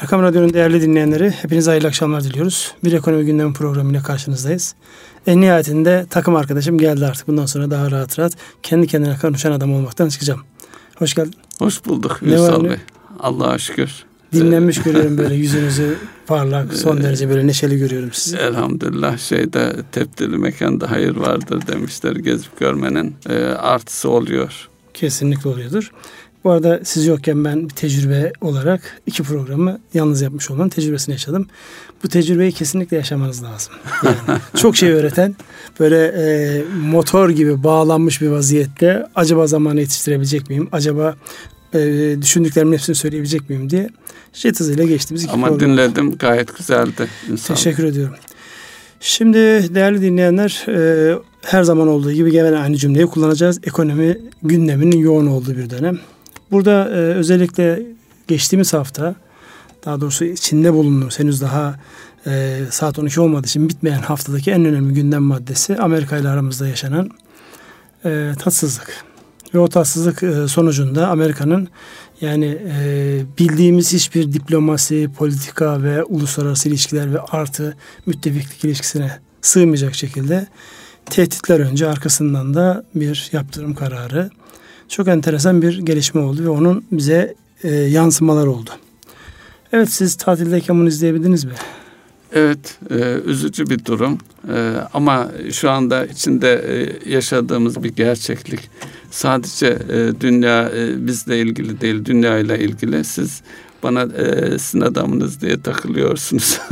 Erkam Radyo'nun değerli dinleyenleri hepinize hayırlı akşamlar diliyoruz. Bir ekonomi gündemi programıyla karşınızdayız. En nihayetinde takım arkadaşım geldi artık. Bundan sonra daha rahat rahat kendi kendine konuşan adam olmaktan çıkacağım. Hoş geldin. Hoş bulduk Ünsal Bey. Allah'a şükür. Dinlenmiş görüyorum böyle yüzünüzü parlak, son derece böyle neşeli görüyorum sizi. Elhamdülillah şeyde tepdili mekanda hayır vardır demişler. Gezip görmenin e, artısı oluyor. Kesinlikle oluyordur. Bu arada siz yokken ben bir tecrübe olarak iki programı yalnız yapmış olmanın tecrübesini yaşadım. Bu tecrübeyi kesinlikle yaşamanız lazım. Yani çok şey öğreten böyle e, motor gibi bağlanmış bir vaziyette acaba zamanı yetiştirebilecek miyim? Acaba e, düşündüklerimin hepsini söyleyebilecek miyim diye jet hızıyla geçtiğimiz iki Ama program. dinledim gayet güzeldi. İnsan. Teşekkür ediyorum. Şimdi değerli dinleyenler e, her zaman olduğu gibi gene aynı cümleyi kullanacağız. Ekonomi gündeminin yoğun olduğu bir dönem. Burada e, özellikle geçtiğimiz hafta daha doğrusu içinde bulunduğumuz henüz daha e, saat 12 olmadığı için bitmeyen haftadaki en önemli gündem maddesi Amerika ile aramızda yaşanan e, tatsızlık. Ve o tatsızlık e, sonucunda Amerika'nın yani e, bildiğimiz hiçbir diplomasi, politika ve uluslararası ilişkiler ve artı müttefiklik ilişkisine sığmayacak şekilde tehditler önce arkasından da bir yaptırım kararı. Çok enteresan bir gelişme oldu ve onun bize e, yansımalar oldu. Evet siz tatildeyken bunu izleyebildiniz mi? Evet, e, üzücü bir durum e, ama şu anda içinde e, yaşadığımız bir gerçeklik. Sadece e, dünya e, bizle ilgili değil, dünya ile ilgili. Siz bana e, sizin adamınız diye takılıyorsunuz.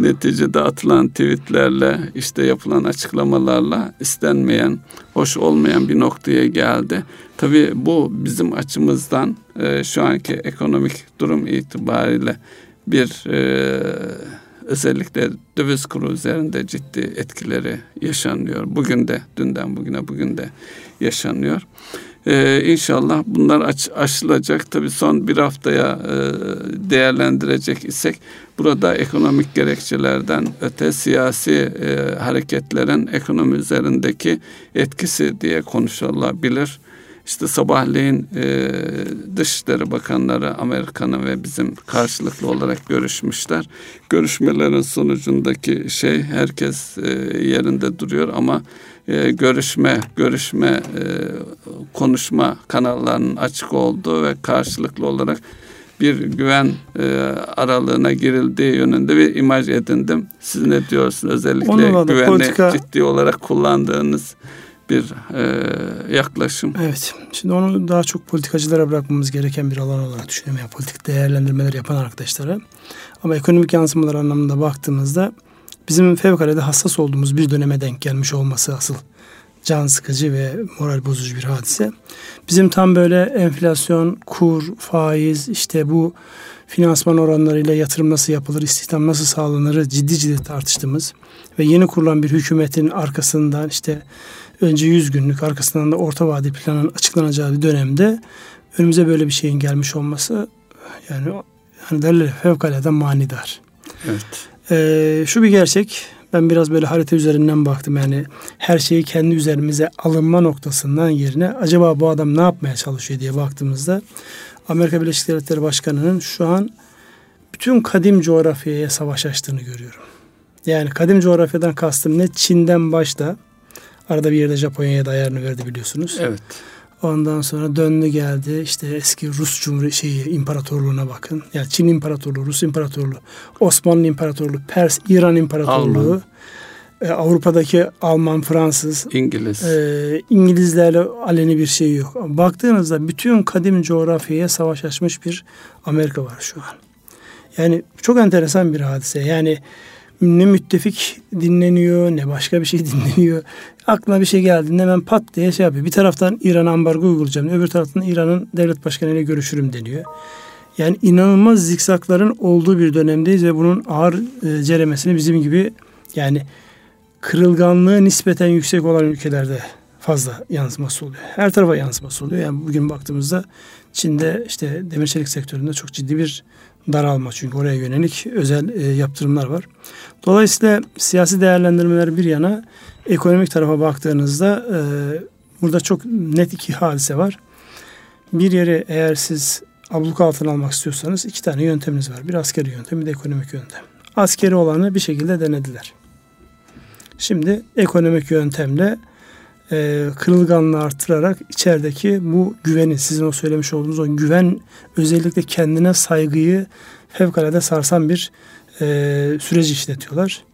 Neticede atılan tweetlerle, işte yapılan açıklamalarla istenmeyen, hoş olmayan bir noktaya geldi. Tabii bu bizim açımızdan e, şu anki ekonomik durum itibariyle bir e, özellikle döviz kuru üzerinde ciddi etkileri yaşanıyor. Bugün de, dünden bugüne bugün de yaşanıyor. Ee, inşallah bunlar aç, aşılacak. Tabii son bir haftaya e, değerlendirecek isek burada ekonomik gerekçelerden öte siyasi e, hareketlerin ekonomi üzerindeki etkisi diye konuşulabilir. İşte sabahleyin e, Dışişleri Bakanları Amerika'nın ve bizim karşılıklı olarak görüşmüşler. Görüşmelerin sonucundaki şey herkes e, yerinde duruyor ama e, görüşme, görüşme, e, konuşma kanallarının açık olduğu ve karşılıklı olarak bir güven e, aralığına girildiği yönünde bir imaj edindim. Siz ne diyorsunuz? Özellikle güvenli politika... ciddi olarak kullandığınız bir e, yaklaşım. Evet. Şimdi onu daha çok politikacılara bırakmamız gereken bir alan olarak düşünüyorum. Yani politik değerlendirmeler yapan arkadaşlara. Ama ekonomik yansımalar anlamında baktığımızda bizim fevkalade hassas olduğumuz bir döneme denk gelmiş olması asıl can sıkıcı ve moral bozucu bir hadise. Bizim tam böyle enflasyon, kur, faiz, işte bu finansman oranlarıyla yatırım nasıl yapılır, istihdam nasıl sağlanır ciddi ciddi tartıştığımız ve yeni kurulan bir hükümetin arkasından işte önce 100 günlük arkasından da orta vade planın açıklanacağı bir dönemde önümüze böyle bir şeyin gelmiş olması yani hani derler fevkalade manidar. Evet. Ee, şu bir gerçek. Ben biraz böyle harita üzerinden baktım. Yani her şeyi kendi üzerimize alınma noktasından yerine acaba bu adam ne yapmaya çalışıyor diye baktığımızda Amerika Birleşik Devletleri Başkanı'nın şu an bütün kadim coğrafyaya savaş açtığını görüyorum. Yani kadim coğrafyadan kastım ne Çin'den başta arada bir yerde Japonya'ya da ayarını verdi biliyorsunuz. Evet. Ondan sonra döndü geldi işte eski Rus Cumhuriyeti şeyi imparatorluğuna bakın. Yani Çin İmparatorluğu, Rus İmparatorluğu, Osmanlı İmparatorluğu, Pers, İran İmparatorluğu. Alman. E, Avrupa'daki Alman, Fransız, İngiliz. E, İngilizlerle aleni bir şey yok. Baktığınızda bütün kadim coğrafyaya savaş açmış bir Amerika var şu an. Yani çok enteresan bir hadise. Yani ne müttefik dinleniyor ne başka bir şey dinleniyor. Aklına bir şey geldiğinde hemen pat diye şey yapıyor. Bir taraftan İran ambargo uygulayacağım. Öbür taraftan İran'ın devlet başkanı ile görüşürüm deniyor. Yani inanılmaz zikzakların olduğu bir dönemdeyiz ve bunun ağır e, ceremesini bizim gibi yani kırılganlığı nispeten yüksek olan ülkelerde fazla yansıması oluyor. Her tarafa yansıması oluyor. Yani bugün baktığımızda Çin'de işte demir çelik sektöründe çok ciddi bir daralma çünkü oraya yönelik özel e, yaptırımlar var. Dolayısıyla siyasi değerlendirmeler bir yana ekonomik tarafa baktığınızda e, burada çok net iki hadise var. Bir yeri eğer siz abluka altına almak istiyorsanız iki tane yönteminiz var. Bir askeri yöntem bir de ekonomik yöntem. Askeri olanı bir şekilde denediler. Şimdi ekonomik yöntemle e, kırılganlığı arttırarak içerideki bu güveni, sizin o söylemiş olduğunuz o güven özellikle kendine saygıyı fevkalade sarsan bir e, süreci işletiyorlar.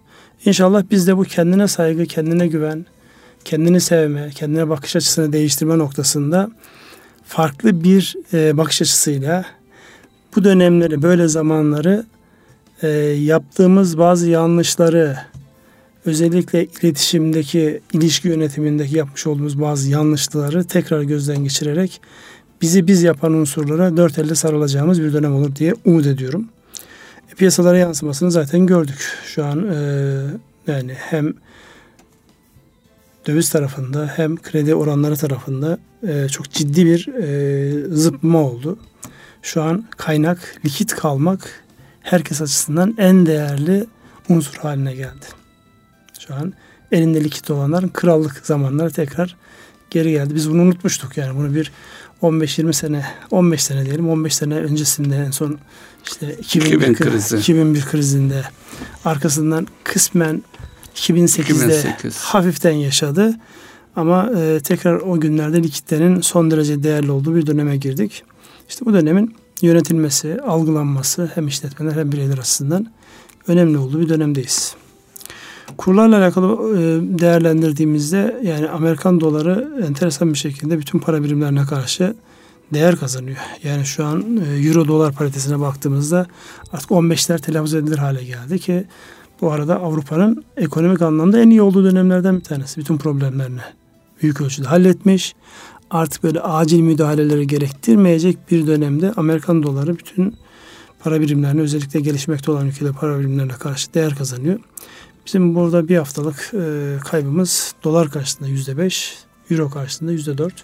İnşallah biz de bu kendine saygı, kendine güven, kendini sevme, kendine bakış açısını değiştirme noktasında farklı bir e, bakış açısıyla bu dönemleri, böyle zamanları e, yaptığımız bazı yanlışları, özellikle iletişimdeki, ilişki yönetimindeki yapmış olduğumuz bazı yanlışları tekrar gözden geçirerek bizi biz yapan unsurlara dört elle sarılacağımız bir dönem olur diye umut ediyorum. E, piyasalara yansımasını zaten gördük. Şu an e, yani hem döviz tarafında hem kredi oranları tarafında e, çok ciddi bir e, zıpma oldu. Şu an kaynak, likit kalmak herkes açısından en değerli unsur haline geldi. Şu an elinde likit olanların krallık zamanları tekrar geri geldi. Biz bunu unutmuştuk yani bunu bir 15-20 sene 15 sene diyelim 15 sene öncesinde en son işte 2001, 2000 krizi. 2001 krizinde arkasından kısmen 2008'de 2008. hafiften yaşadı. Ama e, tekrar o günlerde likitlerin son derece değerli olduğu bir döneme girdik. İşte bu dönemin yönetilmesi, algılanması hem işletmeler hem bireyler açısından önemli olduğu bir dönemdeyiz. Kurlarla alakalı e, değerlendirdiğimizde yani Amerikan doları enteresan bir şekilde bütün para birimlerine karşı değer kazanıyor. Yani şu an e, euro dolar paritesine baktığımızda artık 15'ler telaffuz edilir hale geldi ki bu arada Avrupa'nın ekonomik anlamda en iyi olduğu dönemlerden bir tanesi. Bütün problemlerini büyük ölçüde halletmiş. Artık böyle acil müdahaleleri gerektirmeyecek bir dönemde Amerikan doları bütün para birimlerine özellikle gelişmekte olan ülkeler para birimlerine karşı değer kazanıyor. Bizim burada bir haftalık e, kaybımız dolar karşısında yüzde beş, euro karşısında yüzde dört.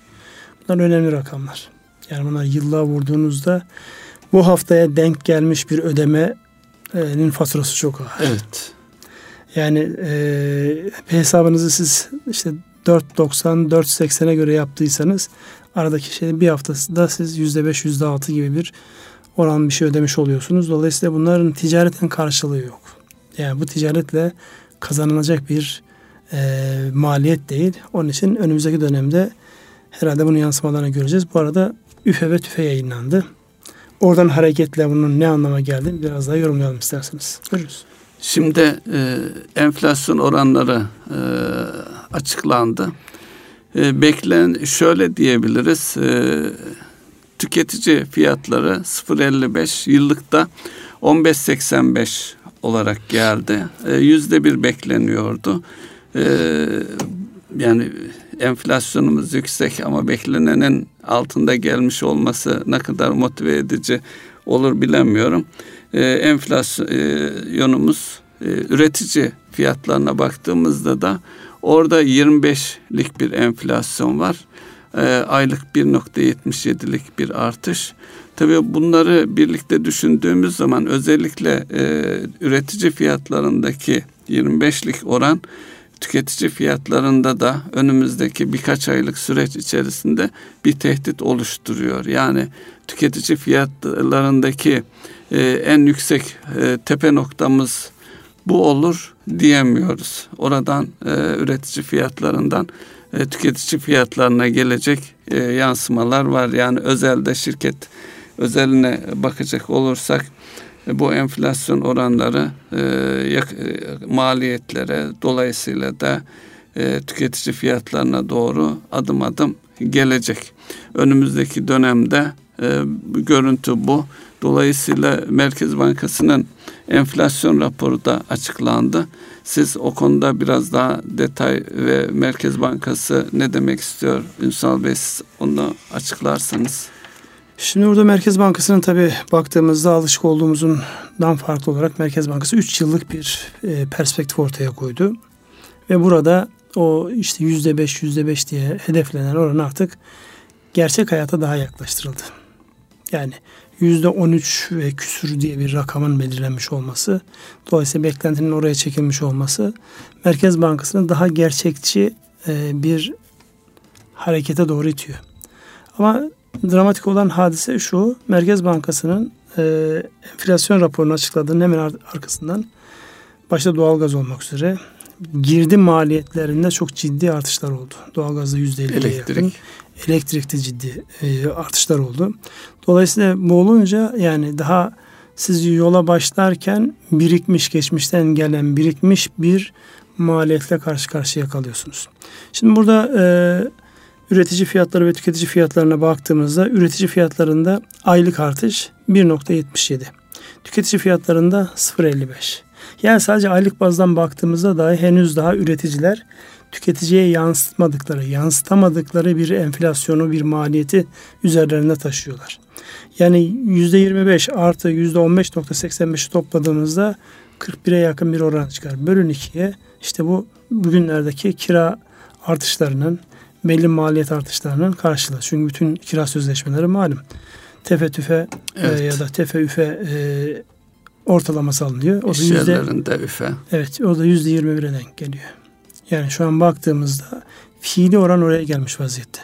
Bunlar önemli rakamlar. Yani bunlar yıllığa vurduğunuzda bu haftaya denk gelmiş bir ödemenin faturası çok ağır. Evet. Yani e, hesabınızı siz işte 4.90, 4.80'e göre yaptıysanız aradaki şey bir haftasında siz %5, %6 gibi bir oran bir şey ödemiş oluyorsunuz. Dolayısıyla bunların ticareten karşılığı yok. Yani bu ticaretle kazanılacak bir e, maliyet değil. Onun için önümüzdeki dönemde herhalde bunun yansımalarını göreceğiz. Bu arada üfe ve tüfe yayınlandı. Oradan hareketle bunun ne anlama geldiğini biraz daha yorumlayalım isterseniz. Görürüz. Şimdi e, enflasyon oranları e, açıklandı. E, beklen şöyle diyebiliriz. E, tüketici fiyatları 0.55 yıllıkta 15.85 olarak geldi. E, yüzde bir bekleniyordu. E, yani enflasyonumuz yüksek ama beklenenin altında gelmiş olması ne kadar motive edici olur bilemiyorum. E, enflasyonumuz üretici fiyatlarına baktığımızda da orada 25'lik bir enflasyon var. Aylık 1.77'lik bir artış. Tabii bunları birlikte düşündüğümüz zaman özellikle e, üretici fiyatlarındaki 25'lik oran tüketici fiyatlarında da önümüzdeki birkaç aylık süreç içerisinde bir tehdit oluşturuyor. Yani tüketici fiyatlarındaki e, en yüksek e, tepe noktamız bu olur diyemiyoruz. Oradan e, üretici fiyatlarından e, tüketici fiyatlarına gelecek e, yansımalar var. Yani özelde şirket özeline bakacak olursak bu enflasyon oranları e, e, maliyetlere dolayısıyla da e, tüketici fiyatlarına doğru adım adım gelecek. Önümüzdeki dönemde görüntü bu. Dolayısıyla Merkez Bankası'nın enflasyon raporu da açıklandı. Siz o konuda biraz daha detay ve Merkez Bankası ne demek istiyor Ünsal Bey siz onu açıklarsanız. Şimdi burada Merkez Bankası'nın tabi baktığımızda alışık olduğumuzdan farklı olarak Merkez Bankası 3 yıllık bir e, perspektif ortaya koydu. Ve burada o işte yüzde beş yüzde beş diye hedeflenen oran artık gerçek hayata daha yaklaştırıldı. Yani yüzde on üç ve küsür diye bir rakamın belirlenmiş olması, dolayısıyla beklentinin oraya çekilmiş olması Merkez Bankası'nı daha gerçekçi e, bir harekete doğru itiyor. Ama dramatik olan hadise şu. Merkez Bankası'nın e, enflasyon raporunu açıkladığının hemen arkasından başta doğalgaz olmak üzere girdi maliyetlerinde çok ciddi artışlar oldu. Doğalgazda yüzde 50'ye yakın. Elektrikte ciddi e, artışlar oldu. Dolayısıyla bu olunca yani daha siz yola başlarken birikmiş, geçmişten gelen birikmiş bir maliyetle karşı karşıya kalıyorsunuz. Şimdi burada e, üretici fiyatları ve tüketici fiyatlarına baktığımızda üretici fiyatlarında aylık artış 1.77. Tüketici fiyatlarında 0.55. Yani sadece aylık bazdan baktığımızda dahi henüz daha üreticiler tüketiciye yansıtmadıkları, yansıtamadıkları bir enflasyonu, bir maliyeti üzerlerinde taşıyorlar. Yani %25 artı %15.85'i topladığımızda 41'e yakın bir oran çıkar. Bölün ikiye işte bu bugünlerdeki kira artışlarının belli maliyet artışlarının karşılığı. Çünkü bütün kira sözleşmeleri malum. Tefe tüfe e, evet. e, ya da tefe üfe e, ortalaması alınıyor. O da yüzde, üfe. Evet o da yüzde yirmi bire denk geliyor. Yani şu an baktığımızda fiili oran oraya gelmiş vaziyette.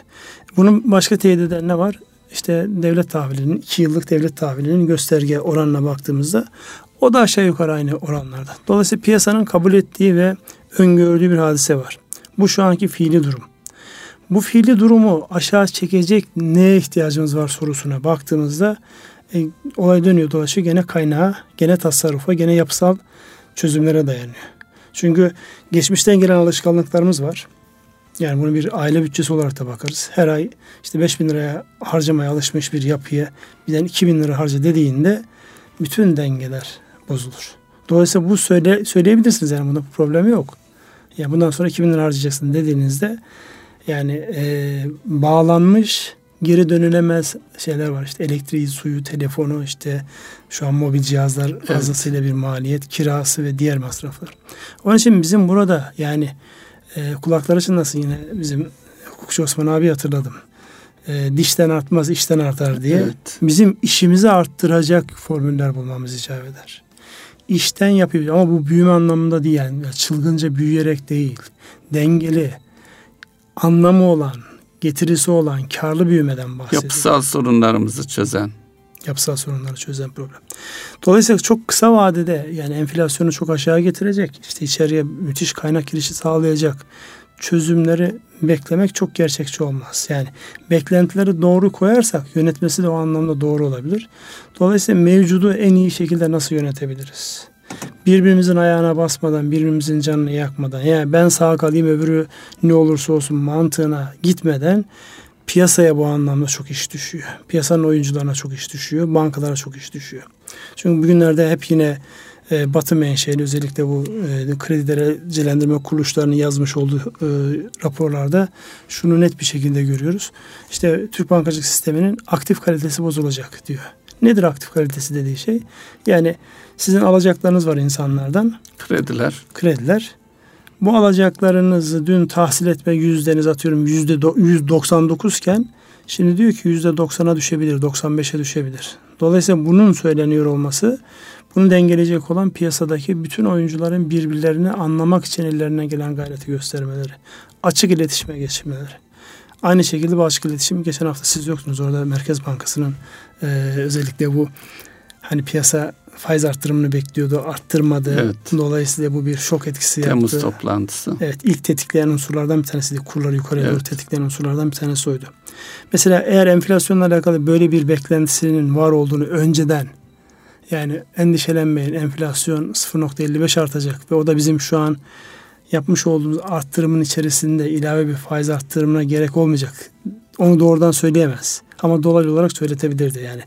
Bunun başka teyit eden ne var? İşte devlet tahvilinin, iki yıllık devlet tahvilinin gösterge oranına baktığımızda o da aşağı yukarı aynı oranlarda. Dolayısıyla piyasanın kabul ettiği ve öngördüğü bir hadise var. Bu şu anki fiili durum. Bu fiili durumu aşağı çekecek neye ihtiyacımız var sorusuna baktığımızda e, olay dönüyor dolaşıyor gene kaynağa, gene tasarrufa, gene yapısal çözümlere dayanıyor. Çünkü geçmişten gelen alışkanlıklarımız var. Yani bunu bir aile bütçesi olarak da bakarız. Her ay işte 5 bin liraya harcamaya alışmış bir yapıya birden 2 bin lira harca dediğinde bütün dengeler bozulur. Dolayısıyla bu söyle, söyleyebilirsiniz yani bunda problem yok. Ya bundan sonra 2000 lira harcayacaksın dediğinizde yani e, bağlanmış geri dönülemez şeyler var. İşte elektriği, suyu, telefonu işte şu an mobil cihazlar evet. fazlasıyla bir maliyet, kirası ve diğer masraflar. Onun için bizim burada yani e, kulakları çınlasın yine bizim hukukçu Osman abi hatırladım. E, dişten artmaz, işten artar diye. Evet. Bizim işimizi arttıracak formüller bulmamız icap eder işten yapıyor ama bu büyüme anlamında değil yani çılgınca büyüyerek değil. Dengeli, anlamı olan, getirisi olan karlı büyümeden bahsediyor. Yapısal sorunlarımızı çözen. Yapısal sorunları çözen problem. Dolayısıyla çok kısa vadede yani enflasyonu çok aşağı getirecek, işte içeriye müthiş kaynak girişi sağlayacak çözümleri beklemek çok gerçekçi olmaz. Yani beklentileri doğru koyarsak yönetmesi de o anlamda doğru olabilir. Dolayısıyla mevcudu en iyi şekilde nasıl yönetebiliriz? Birbirimizin ayağına basmadan, birbirimizin canını yakmadan, yani ben sağ kalayım öbürü ne olursa olsun mantığına gitmeden piyasaya bu anlamda çok iş düşüyor. Piyasanın oyuncularına çok iş düşüyor, bankalara çok iş düşüyor. Çünkü bugünlerde hep yine e, Batı menşeli özellikle bu e, kredi derecelendirme kuruluşlarının yazmış olduğu e, raporlarda şunu net bir şekilde görüyoruz. İşte Türk bankacılık sisteminin aktif kalitesi bozulacak diyor. Nedir aktif kalitesi dediği şey? Yani sizin alacaklarınız var insanlardan. Krediler. Krediler. Bu alacaklarınızı dün tahsil etme yüzdeniz atıyorum yüzde 199 iken şimdi diyor ki yüzde 90'a düşebilir, 95'e düşebilir. Dolayısıyla bunun söyleniyor olması bunu dengeleyecek olan piyasadaki bütün oyuncuların birbirlerini anlamak için ellerine gelen gayreti göstermeleri. Açık iletişime geçmeleri. Aynı şekilde açık iletişim geçen hafta siz yoktunuz orada Merkez Bankası'nın e, özellikle bu hani piyasa faiz arttırımını bekliyordu, arttırmadı. Evet. Dolayısıyla bu bir şok etkisi Temmuz yaptı. Temmuz toplantısı. Evet, ilk tetikleyen unsurlardan bir tanesiydi. Kurları yukarıya evet. doğru tetikleyen unsurlardan bir tanesi oydu. Mesela eğer enflasyonla alakalı böyle bir beklentisinin var olduğunu önceden yani endişelenmeyin enflasyon 0.55 artacak ve o da bizim şu an yapmış olduğumuz arttırımın içerisinde ilave bir faiz arttırımına gerek olmayacak. Onu doğrudan söyleyemez. Ama dolaylı olarak söyletebilirdi yani.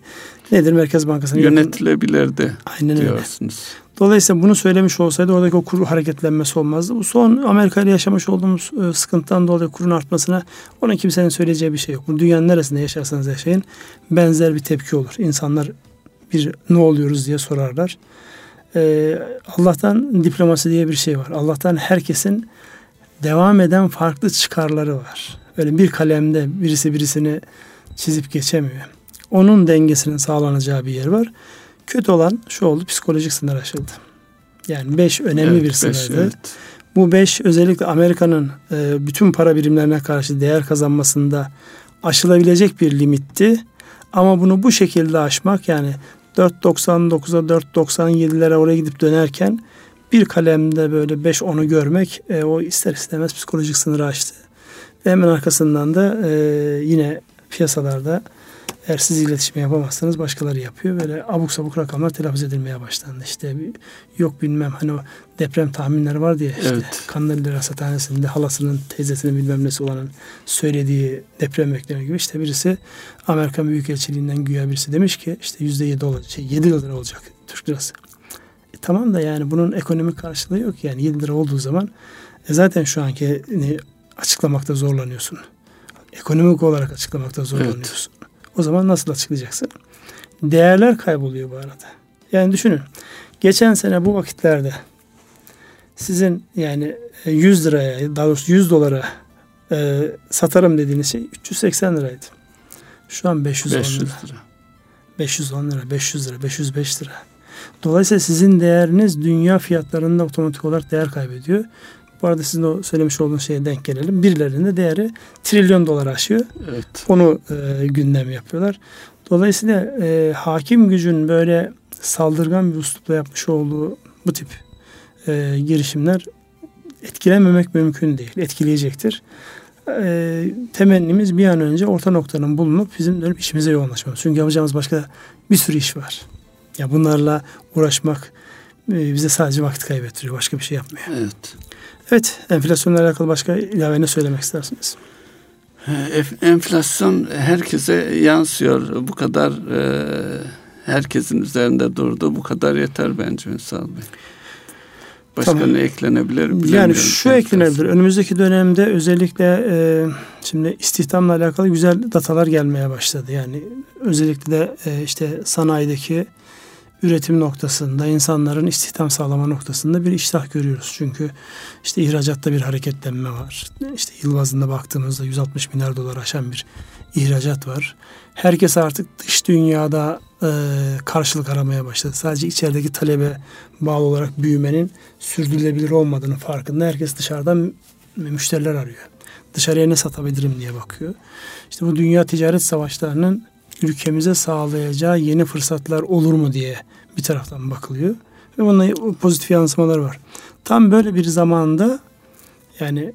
Nedir Merkez Bankası'nın yönetilebilirdi Aynen diyorsunuz. Öyle. Dolayısıyla bunu söylemiş olsaydı oradaki o kur hareketlenmesi olmazdı. Bu son Amerika ile yaşamış olduğumuz e, sıkıntıdan dolayı kurun artmasına ona kimsenin söyleyeceği bir şey yok. Bu dünyanın neresinde yaşarsanız yaşayın benzer bir tepki olur. İnsanlar bir ne oluyoruz diye sorarlar. Ee, Allah'tan diplomasi diye bir şey var. Allah'tan herkesin devam eden farklı çıkarları var. Böyle bir kalemde birisi birisini çizip geçemiyor. Onun dengesinin sağlanacağı bir yer var. Kötü olan şu oldu psikolojik sınır aşıldı. Yani beş önemli evet, bir sınırdı. evet. Bu beş özellikle Amerika'nın e, bütün para birimlerine karşı değer kazanmasında aşılabilecek bir limitti. Ama bunu bu şekilde aşmak yani 4.99'a 4.97'lere oraya gidip dönerken bir kalemde böyle 5-10'u görmek e, o ister istemez psikolojik sınırı aştı. Ve hemen arkasından da e, yine piyasalarda eğer siz iletişim yapamazsanız başkaları yapıyor. Böyle abuk sabuk rakamlar telaffuz edilmeye başlandı. İşte yok bilmem hani o deprem tahminleri var diye işte evet. Kandilli Rasathanesi'nde halasının teyzesinin bilmem nesi olanın söylediği deprem bekleniyor gibi işte birisi Amerika Büyükelçiliğinden güya birisi demiş ki işte yüzde yedi olacak, şey yedi lira olacak Türk lirası. E, tamam da yani bunun ekonomik karşılığı yok yani yedi lira olduğu zaman e, zaten şu anki hani, açıklamakta zorlanıyorsun. Ekonomik olarak açıklamakta zorlanıyorsun. Evet. O zaman nasıl açıklayacaksın? Değerler kayboluyor bu arada. Yani düşünün. Geçen sene bu vakitlerde sizin yani 100 liraya daha doğrusu 100 dolara e, satarım dediğiniz şey 380 liraydı. Şu an 510 500 lira. lira. 510 lira, 500 lira, 505 lira. Dolayısıyla sizin değeriniz dünya fiyatlarında otomatik olarak değer kaybediyor. Bu arada sizin o söylemiş olduğunuz şeye denk gelelim. Birilerinin de değeri trilyon dolar aşıyor. Evet. Onu e, gündem yapıyorlar. Dolayısıyla e, hakim gücün böyle saldırgan bir üslupla yapmış olduğu bu tip e, girişimler etkilememek mümkün değil. Etkileyecektir. E, temennimiz bir an önce orta noktanın bulunup bizim dönüp işimize yoğunlaşmamız. Çünkü yapacağımız başka bir sürü iş var. Ya bunlarla uğraşmak e, bize sadece vakit kaybettiriyor. Başka bir şey yapmıyor. Evet. Evet, enflasyonla alakalı başka ilave ne söylemek istersiniz? Enflasyon herkese yansıyor. Bu kadar e, herkesin üzerinde durdu. Bu kadar yeter bence Ünsal Bey. Başka tamam. ne eklenebilir? Yani şu eklenebilir. Önümüzdeki dönemde özellikle e, şimdi istihdamla alakalı güzel datalar gelmeye başladı. Yani özellikle de e, işte sanayideki üretim noktasında, insanların istihdam sağlama noktasında bir iştah görüyoruz. Çünkü işte ihracatta bir hareketlenme var. İşte yıl bazında baktığımızda 160 milyar dolar aşan bir ihracat var. Herkes artık dış dünyada e, karşılık aramaya başladı. Sadece içerideki talebe bağlı olarak büyümenin sürdürülebilir olmadığını farkında. Herkes dışarıdan müşteriler arıyor. Dışarıya ne satabilirim diye bakıyor. İşte bu dünya ticaret savaşlarının ülkemize sağlayacağı yeni fırsatlar olur mu diye bir taraftan bakılıyor. Ve bunun pozitif yansımalar var. Tam böyle bir zamanda yani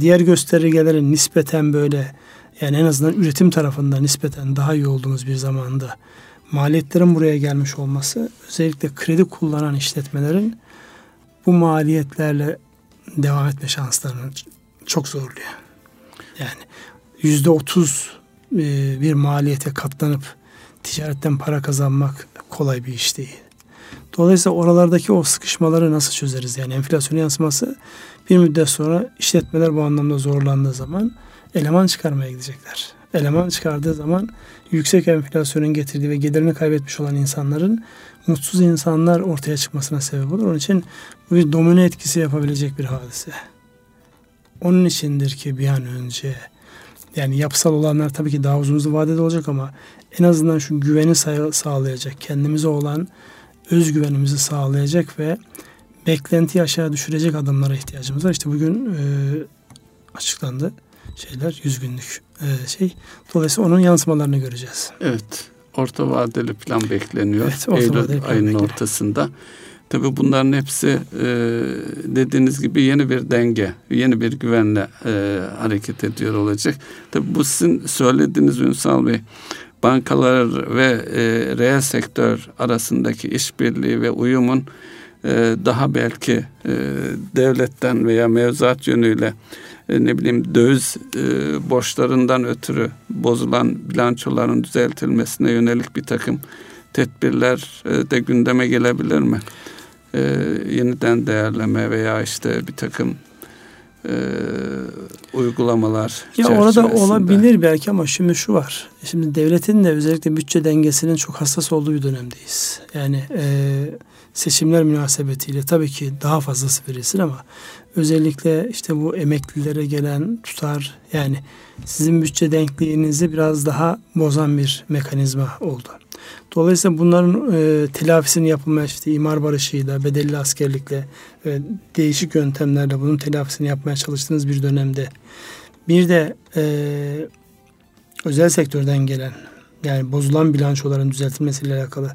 diğer göstergelerin nispeten böyle yani en azından üretim tarafında nispeten daha iyi olduğumuz bir zamanda maliyetlerin buraya gelmiş olması özellikle kredi kullanan işletmelerin bu maliyetlerle devam etme şanslarını çok zorluyor. Yani yüzde otuz e, bir maliyete katlanıp ticaretten para kazanmak kolay bir iş değil. Dolayısıyla oralardaki o sıkışmaları nasıl çözeriz? Yani enflasyon yansıması bir müddet sonra işletmeler bu anlamda zorlandığı zaman eleman çıkarmaya gidecekler. Eleman çıkardığı zaman yüksek enflasyonun getirdiği ve gelirini kaybetmiş olan insanların mutsuz insanlar ortaya çıkmasına sebep olur. Onun için bu bir domino etkisi yapabilecek bir hadise. Onun içindir ki bir an önce yani yapısal olanlar tabii ki daha uzun vadede olacak ama en azından şu güveni sağlayacak, kendimize olan özgüvenimizi sağlayacak ve beklentiyi aşağı düşürecek adımlara ihtiyacımız var. İşte bugün e, açıklandı şeyler 100 günlük e, şey. Dolayısıyla onun yansımalarını göreceğiz. Evet. Orta vadeli plan bekleniyor. Evet, orta Eylül ayının bekleniyor. ortasında. Tabii bunların hepsi e, dediğiniz gibi yeni bir denge, yeni bir güvenle e, hareket ediyor olacak. Tabii bu sizin söylediğiniz Ünsal Bey, bankalar ve e, reel sektör arasındaki işbirliği ve uyumun e, daha belki e, devletten veya mevzuat yönüyle e, ne bileyim döviz e, borçlarından ötürü bozulan bilançoların düzeltilmesine yönelik bir takım tedbirler e, de gündeme gelebilir mi? E, yeniden değerleme veya işte bir takım e, uygulamalar ya orada olabilir belki ama şimdi şu var. Şimdi devletin de özellikle bütçe dengesinin çok hassas olduğu bir dönemdeyiz. Yani e, seçimler münasebetiyle tabii ki daha fazlası verilsin ama özellikle işte bu emeklilere gelen tutar yani sizin bütçe denkliğinizi biraz daha bozan bir mekanizma oldu. Dolayısıyla bunların e, telafisini yapılmaya işte imar barışıyla, bedelli askerlikle ve değişik yöntemlerle bunun telafisini yapmaya çalıştığınız bir dönemde bir de e, özel sektörden gelen yani bozulan bilançoların düzeltilmesiyle alakalı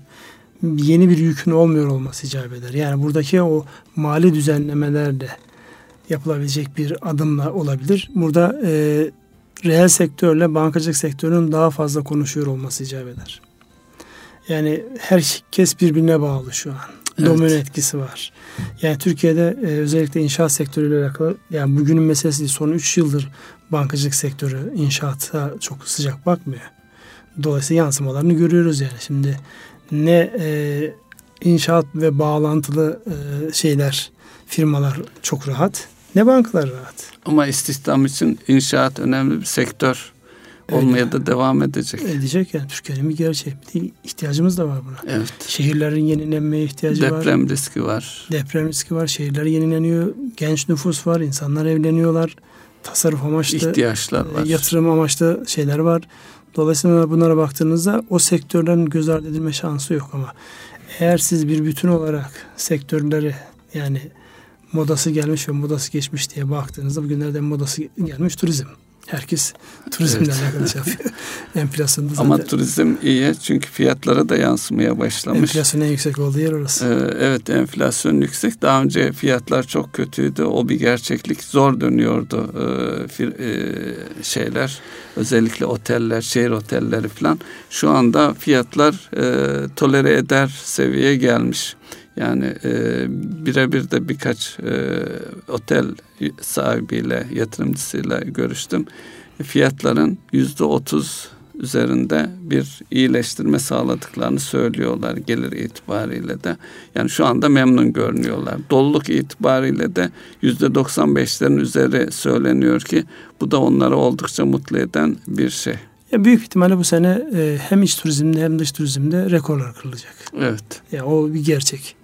yeni bir yükün olmuyor olması icap eder. Yani buradaki o mali düzenlemelerle yapılabilecek bir adımla olabilir. Burada e, reel sektörle bankacılık sektörünün daha fazla konuşuyor olması icap eder. Yani herkes birbirine bağlı şu an. Evet. Domino etkisi var. Yani Türkiye'de e, özellikle inşaat sektörüyle alakalı yani bugünün meselesi değil, son 3 yıldır bankacılık sektörü inşaata çok sıcak bakmıyor. Dolayısıyla yansımalarını görüyoruz yani. Şimdi ne e, inşaat ve bağlantılı e, şeyler, firmalar çok rahat ne bankalar rahat. Ama istihdam için inşaat önemli bir sektör olmaya da devam edecek. Edecek yani Türkiye'nin bir gerçeği. Bir ihtiyacımız da var buna. Evet. Şehirlerin yenilenmeye ihtiyacı Deprem var. Deprem riski var. Deprem riski var. Şehirler yenileniyor. Genç nüfus var. insanlar evleniyorlar. Tasarruf amaçlı. ihtiyaçlar var. Yatırım amaçlı şeyler var. Dolayısıyla bunlara baktığınızda o sektörlerin göz ardı edilme şansı yok ama eğer siz bir bütün olarak sektörleri yani modası gelmiş ve modası geçmiş diye baktığınızda bugünlerde modası gelmiş turizm. Herkes turizmle evet. alakalı şey yapıyor. Enflasyonda zaten. Ama turizm iyi çünkü fiyatlara da yansımaya başlamış. Enflasyon en yüksek olduğu yer orası. Ee, evet enflasyon yüksek. Daha önce fiyatlar çok kötüydü. O bir gerçeklik. Zor dönüyordu ee, e, şeyler. Özellikle oteller, şehir otelleri falan. Şu anda fiyatlar e, tolere eder seviyeye gelmiş. Yani e, birebir de birkaç e, otel sahibiyle, yatırımcısıyla görüştüm. Fiyatların yüzde otuz üzerinde bir iyileştirme sağladıklarını söylüyorlar gelir itibariyle de. Yani şu anda memnun görünüyorlar. Doluluk itibariyle de yüzde 95'lerin üzeri söyleniyor ki bu da onları oldukça mutlu eden bir şey. Ya büyük ihtimalle bu sene e, hem iç turizmde hem dış turizmde rekorlar kırılacak. Evet. Ya o bir gerçek.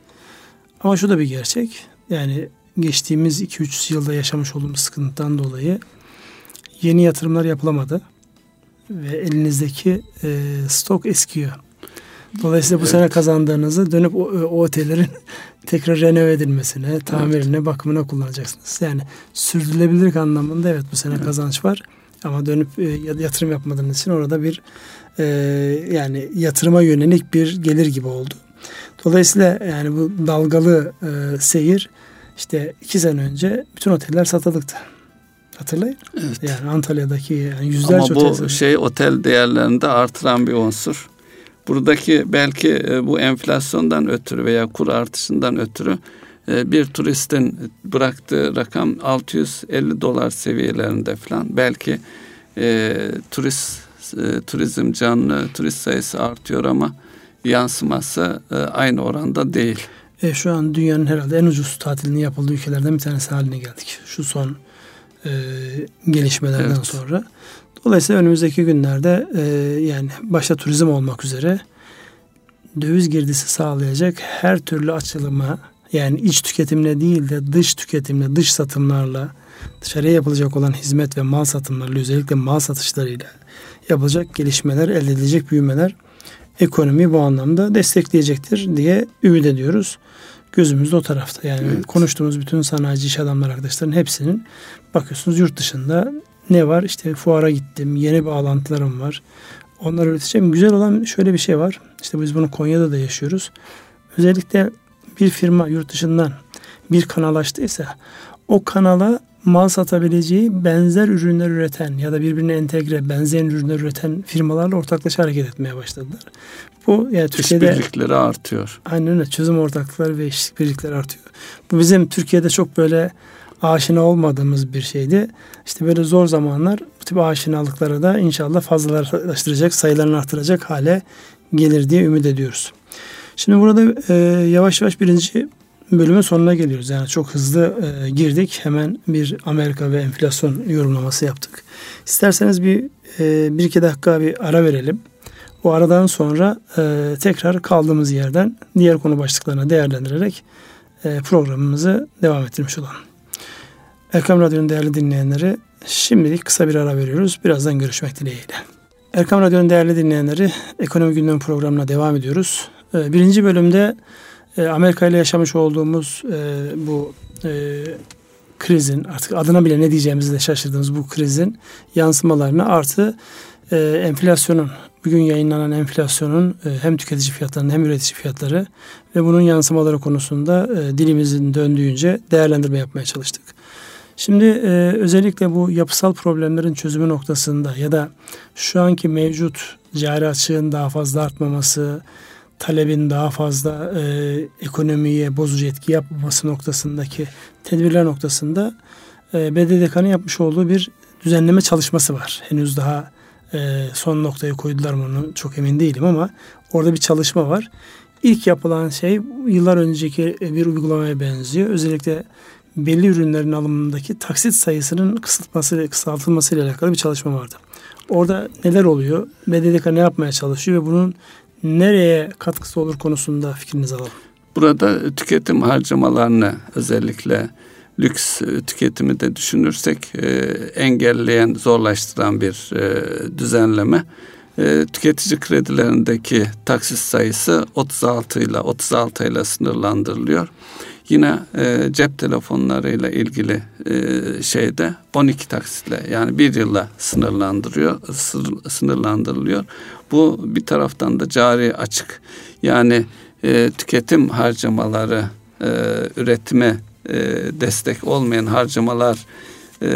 Ama şu da bir gerçek. Yani geçtiğimiz 2-3 yılda yaşamış olduğumuz sıkıntıdan dolayı yeni yatırımlar yapılamadı. Ve elinizdeki e, stok eskiyor. Dolayısıyla bu evet. sene kazandığınızı dönüp o, o otellerin tekrar renove edilmesine, tamirine, evet. bakımına kullanacaksınız. Yani sürdürülebilirlik anlamında evet bu sene evet. kazanç var. Ama dönüp e, yatırım yapmadığınız için orada bir e, yani yatırıma yönelik bir gelir gibi oldu. Dolayısıyla yani bu dalgalı e, seyir işte iki sene önce bütün oteller satılıktı. Hatırlayın. Evet. Yani Antalya'daki yani yüzlerce Ama bu otel şey otel değerlerinde artıran bir unsur. Buradaki belki e, bu enflasyondan ötürü veya kur artışından ötürü e, bir turistin bıraktığı rakam 650 dolar seviyelerinde falan. Belki e, turist e, turizm canlı turist sayısı artıyor ama yansıması e, aynı oranda değil. E, şu an dünyanın herhalde en ucuz tatilinin yapıldığı ülkelerden bir tanesi haline geldik. Şu son e, gelişmelerden evet. sonra. Dolayısıyla önümüzdeki günlerde e, yani başta turizm olmak üzere döviz girdisi sağlayacak her türlü açılıma yani iç tüketimle değil de dış tüketimle, dış satımlarla dışarıya yapılacak olan hizmet ve mal satımlarıyla özellikle mal satışlarıyla yapılacak gelişmeler, elde edilecek büyümeler ekonomi bu anlamda destekleyecektir diye ümit ediyoruz. Gözümüz de o tarafta. Yani evet. konuştuğumuz bütün sanayici iş adamları arkadaşların hepsinin bakıyorsunuz yurt dışında ne var? İşte fuara gittim, yeni bağlantılarım var. Onları üreteceğim. Güzel olan şöyle bir şey var. İşte biz bunu Konya'da da yaşıyoruz. Özellikle bir firma yurt dışından bir kanal açtıysa o kanala mal satabileceği benzer ürünler üreten ya da birbirine entegre benzer ürünler üreten firmalarla ortaklaşa hareket etmeye başladılar. Bu yani Türkiye'de birlikleri artıyor. Aynen öyle. Çözüm ortaklıkları ve işbirlikleri artıyor. Bu bizim Türkiye'de çok böyle aşina olmadığımız bir şeydi. İşte böyle zor zamanlar bu tip aşinalıkları da inşallah fazlalaştıracak, sayılarını artıracak hale gelir diye ümit ediyoruz. Şimdi burada e, yavaş yavaş birinci bölümün sonuna geliyoruz. Yani çok hızlı e, girdik. Hemen bir Amerika ve enflasyon yorumlaması yaptık. İsterseniz bir e, bir iki dakika bir ara verelim. O aradan sonra e, tekrar kaldığımız yerden diğer konu başlıklarına değerlendirerek e, programımızı devam ettirmiş olalım. Erkam Radyo'nun değerli dinleyenleri şimdilik kısa bir ara veriyoruz. Birazdan görüşmek dileğiyle. Erkam Radyo'nun değerli dinleyenleri Ekonomi Gündemi programına devam ediyoruz. E, birinci bölümde e, Amerika ile yaşamış olduğumuz e, bu e, krizin artık adına bile ne diyeceğimizi de şaşırdığımız bu krizin yansımalarını artı e, enflasyonun bugün yayınlanan enflasyonun e, hem tüketici fiyatlarının hem üretici fiyatları ve bunun yansımaları konusunda e, dilimizin döndüğünce değerlendirme yapmaya çalıştık. Şimdi e, özellikle bu yapısal problemlerin çözümü noktasında ya da şu anki mevcut cari açığın daha fazla artmaması, talebin daha fazla e, ekonomiye bozucu etki yapmaması noktasındaki tedbirler noktasında e, BDDK'nın yapmış olduğu bir düzenleme çalışması var. Henüz daha e, son noktayı koydular mı onu çok emin değilim ama orada bir çalışma var. İlk yapılan şey yıllar önceki bir uygulamaya benziyor. Özellikle belli ürünlerin alımındaki taksit sayısının kısıtması, kısaltılması ile alakalı bir çalışma vardı. Orada neler oluyor? BDDK ne yapmaya çalışıyor ve bunun nereye katkısı olur konusunda fikrinizi alalım. Burada tüketim harcamalarını özellikle lüks tüketimi de düşünürsek e, engelleyen, zorlaştıran bir e, düzenleme. E, tüketici kredilerindeki taksit sayısı 36 ile 36 ile sınırlandırılıyor. Yine e, cep telefonlarıyla ilgili e, şeyde 12 taksitle yani bir yılla sınırlandırıyor, sınırlandırılıyor. Bu bir taraftan da cari açık yani e, tüketim harcamaları e, üretime e, destek olmayan harcamalar e,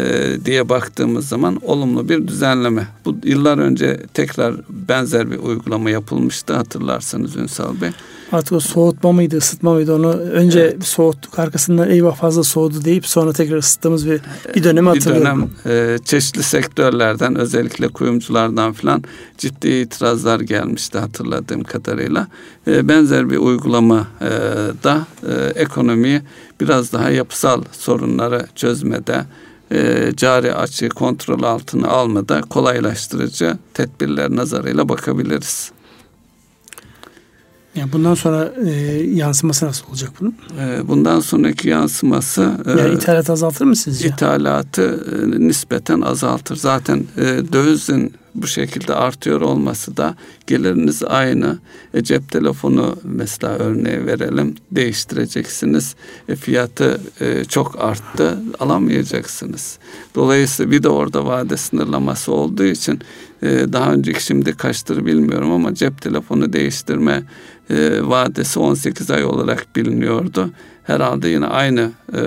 diye baktığımız zaman olumlu bir düzenleme. Bu yıllar önce tekrar benzer bir uygulama yapılmıştı hatırlarsanız Ünsal Bey. Artık o soğutma mıydı, ısıtma mıydı onu önce evet. soğuttuk arkasından eyvah fazla soğudu deyip sonra tekrar ısıttığımız bir, bir dönemi hatırlıyorum. Bir dönem e, çeşitli sektörlerden özellikle kuyumculardan filan ciddi itirazlar gelmişti hatırladığım kadarıyla. E, benzer bir uygulama e, da e, ekonomiyi biraz daha yapısal sorunları çözmede e, cari açığı kontrol altına almada kolaylaştırıcı tedbirler nazarıyla bakabiliriz. Yani bundan sonra e, yansıması nasıl olacak bunun? E, bundan sonraki yansıması e, yani ithalat azaltır mı sizce? İthalatı e, nispeten azaltır. Zaten e, dövizin bu şekilde artıyor olması da geliriniz aynı. E, cep telefonu mesela örneği verelim değiştireceksiniz. E, fiyatı e, çok arttı alamayacaksınız. Dolayısıyla bir de orada vade sınırlaması olduğu için e, daha önceki şimdi kaçtır bilmiyorum ama cep telefonu değiştirme e, vadesi 18 ay olarak biliniyordu herhalde yine aynı e,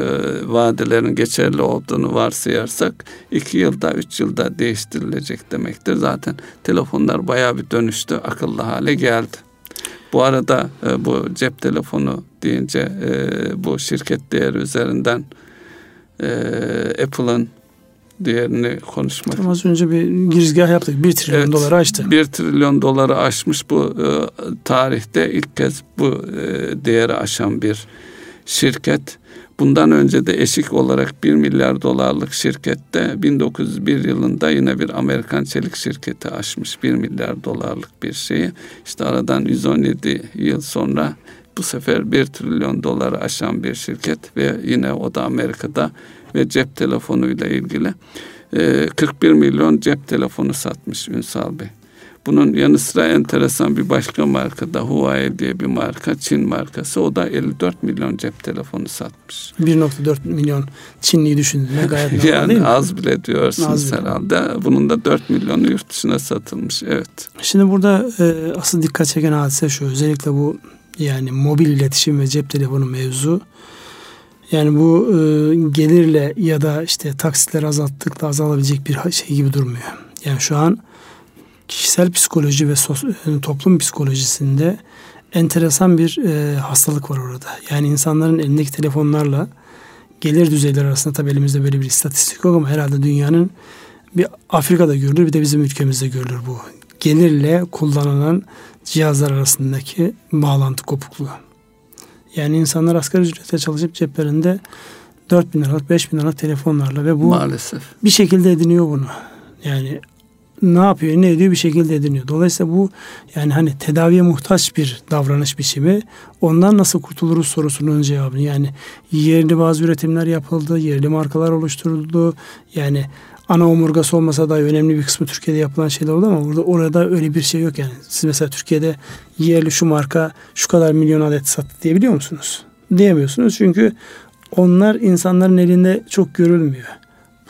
vadelerin geçerli olduğunu varsayarsak iki yılda üç yılda değiştirilecek demektir. Zaten telefonlar bayağı bir dönüştü, akıllı hale geldi. Bu arada e, bu cep telefonu deyince e, bu şirket değeri üzerinden e, Apple'ın diğerini konuşmak. Tam az önce bir girizgah yaptık. Bir trilyon evet, doları aştı. Bir trilyon doları aşmış bu e, tarihte ilk kez bu e, değeri aşan bir şirket bundan önce de eşik olarak 1 milyar dolarlık şirkette 1901 yılında yine bir Amerikan çelik şirketi açmış 1 milyar dolarlık bir şeyi. İşte aradan 117 yıl sonra bu sefer 1 trilyon doları aşan bir şirket ve yine o da Amerika'da ve cep telefonuyla ilgili 41 milyon cep telefonu satmış Ünsal Bey. Bunun yanı sıra enteresan bir başka marka da Huawei diye bir marka, Çin markası. O da 54 milyon cep telefonu satmış. 1.4 milyon Çinliyi düşündüğünde gayet normal yani değil mi? az bile diyorsunuz az herhalde. Bile. Bunun da 4 milyonu yurt dışına satılmış. Evet. Şimdi burada e, asıl dikkat çeken hadise şu. Özellikle bu yani mobil iletişim ve cep telefonu mevzu. Yani bu e, gelirle ya da işte taksitler azalttıkla azalabilecek bir şey gibi durmuyor. Yani şu an kişisel psikoloji ve sos, e, toplum psikolojisinde enteresan bir e, hastalık var orada. Yani insanların elindeki telefonlarla gelir düzeyleri arasında tabii elimizde böyle bir istatistik yok ama herhalde dünyanın bir Afrika'da görülür bir de bizim ülkemizde görülür bu. Gelirle kullanılan cihazlar arasındaki bağlantı kopukluğu. Yani insanlar asgari ücrete çalışıp ceplerinde 4 bin liralık 5 bin liralık telefonlarla ve bu maalesef bir şekilde ediniyor bunu. Yani ne yapıyor, ne ediyor bir şekilde ediniyor. Dolayısıyla bu yani hani tedaviye muhtaç bir davranış biçimi. Ondan nasıl kurtuluruz sorusunun cevabını. Yani yerli bazı üretimler yapıldı, yerli markalar oluşturuldu. Yani ana omurgası olmasa da önemli bir kısmı Türkiye'de yapılan şeyler oldu ama orada orada öyle bir şey yok yani. Siz mesela Türkiye'de yerli şu marka şu kadar milyon adet sattı diyebiliyor musunuz? Diyemiyorsunuz çünkü onlar insanların elinde çok görülmüyor.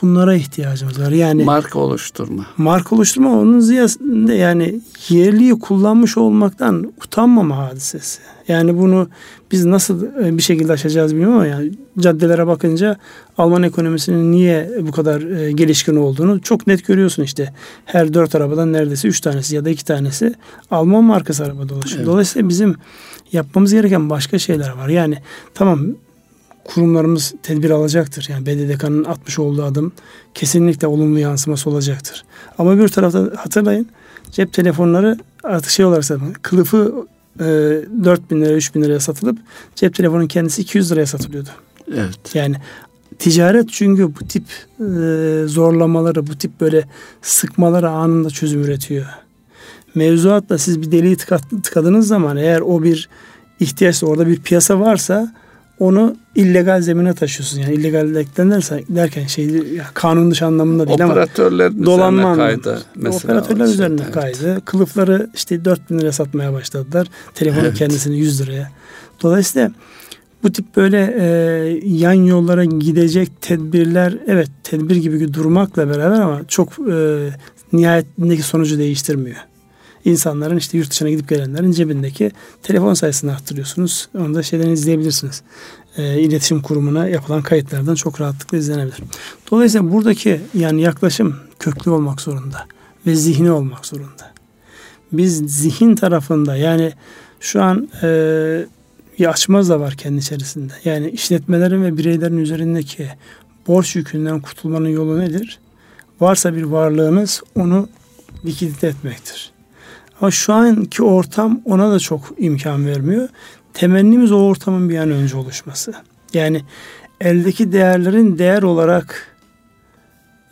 Bunlara ihtiyacımız var. Yani marka oluşturma. Marka oluşturma onun ziyasında yani yerliyi kullanmış olmaktan utanmama hadisesi. Yani bunu biz nasıl e, bir şekilde aşacağız bilmiyorum ama yani caddelere bakınca Alman ekonomisinin niye bu kadar e, gelişkin olduğunu çok net görüyorsun işte. Her dört arabadan neredeyse üç tanesi ya da iki tanesi Alman markası araba dolaşıyor. Evet. Dolayısıyla bizim yapmamız gereken başka şeyler var. Yani tamam kurumlarımız tedbir alacaktır. Yani BDDK'nın atmış olduğu adım kesinlikle olumlu yansıması olacaktır. Ama bir tarafta hatırlayın cep telefonları artık şey olarak satılıyor. Kılıfı e, 4 bin lira 3 bin liraya satılıp cep telefonun kendisi 200 liraya satılıyordu. Evet. Yani ticaret çünkü bu tip e, zorlamaları, bu tip böyle sıkmaları anında çözüm üretiyor. Mevzuatla siz bir deliği tıkadığınız zaman eğer o bir ihtiyaçsa orada bir piyasa varsa onu illegal zemine taşıyorsun. Yani illegallikten dersen, derken şey kanun dışı anlamında değil Operatörler ama dolanma kaydı. Mesela Operatörler üzerine evet. kaydı. Kılıfları işte 4 bin liraya satmaya başladılar. Telefonun evet. kendisini 100 liraya. Dolayısıyla bu tip böyle e, yan yollara gidecek tedbirler evet tedbir gibi durmakla beraber ama çok e, nihayetindeki sonucu değiştirmiyor insanların işte yurt dışına gidip gelenlerin cebindeki telefon sayısını arttırıyorsunuz. Onu da şeyden izleyebilirsiniz. E, iletişim kurumuna yapılan kayıtlardan çok rahatlıkla izlenebilir. Dolayısıyla buradaki yani yaklaşım köklü olmak zorunda ve zihni olmak zorunda. Biz zihin tarafında yani şu an e, bir açmaz da var kendi içerisinde. Yani işletmelerin ve bireylerin üzerindeki borç yükünden kurtulmanın yolu nedir? Varsa bir varlığınız onu likidite etmektir. Ama şu anki ortam ona da çok imkan vermiyor. Temennimiz o ortamın bir an önce oluşması. Yani eldeki değerlerin değer olarak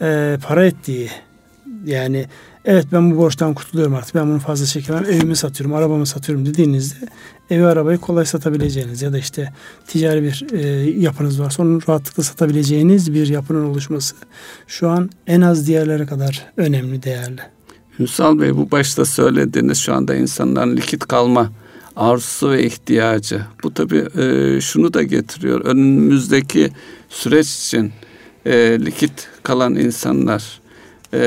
e, para ettiği yani evet ben bu borçtan kurtuluyorum artık ben bunu fazla çekemem evimi satıyorum arabamı satıyorum dediğinizde evi arabayı kolay satabileceğiniz ya da işte ticari bir e, yapınız varsa onu rahatlıkla satabileceğiniz bir yapının oluşması şu an en az diğerlere kadar önemli değerli. Ünsal Bey bu başta söylediğiniz şu anda insanların likit kalma arzusu ve ihtiyacı. Bu tabii e, şunu da getiriyor. Önümüzdeki süreç için e, likit kalan insanlar e,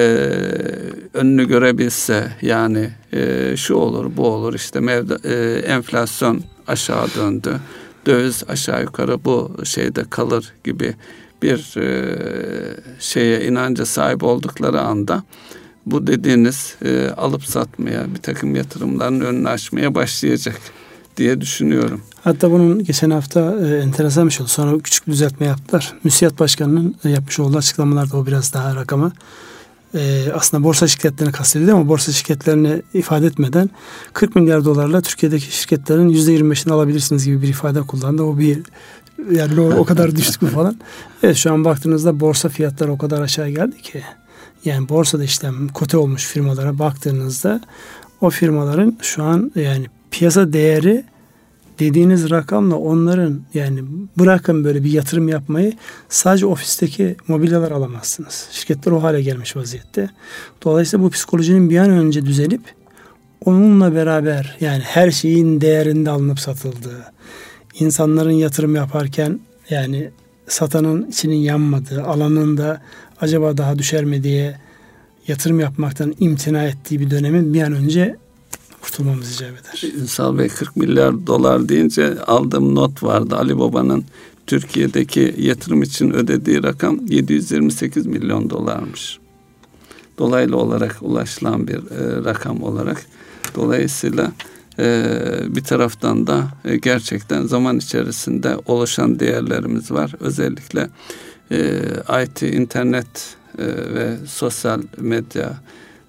önünü görebilse yani e, şu olur bu olur işte mevda, e, enflasyon aşağı döndü. Döviz aşağı yukarı bu şeyde kalır gibi bir e, şeye inanca sahip oldukları anda bu dediğiniz e, alıp satmaya, bir takım yatırımların önünü açmaya başlayacak diye düşünüyorum. Hatta bunun geçen hafta e, enteresan bir şey oldu. Sonra küçük bir düzeltme yaptılar. Müsiyat Başkanı'nın e, yapmış olduğu açıklamalarda o biraz daha rakamı e, aslında borsa şirketlerini kastediyor ama borsa şirketlerini ifade etmeden 40 milyar dolarla Türkiye'deki şirketlerin %25'ini alabilirsiniz gibi bir ifade kullandı. O bir yani o, o kadar düştük mü falan. Evet şu an baktığınızda borsa fiyatları o kadar aşağı geldi ki yani borsada işlem kote olmuş firmalara baktığınızda o firmaların şu an yani piyasa değeri dediğiniz rakamla onların yani bırakın böyle bir yatırım yapmayı sadece ofisteki mobilyalar alamazsınız. Şirketler o hale gelmiş vaziyette. Dolayısıyla bu psikolojinin bir an önce düzelip onunla beraber yani her şeyin değerinde alınıp satıldığı, insanların yatırım yaparken yani satanın içinin yanmadığı, alanın da acaba daha düşer mi diye yatırım yapmaktan imtina ettiği bir dönemin bir an önce kurtulmamız icap eder. Ünsal Bey 40 milyar dolar deyince aldığım not vardı. Ali Baba'nın Türkiye'deki yatırım için ödediği rakam 728 milyon dolarmış. Dolaylı olarak ulaşılan bir e, rakam olarak. Dolayısıyla e, bir taraftan da e, gerçekten zaman içerisinde oluşan değerlerimiz var. Özellikle e, IT, internet e, ve sosyal medya,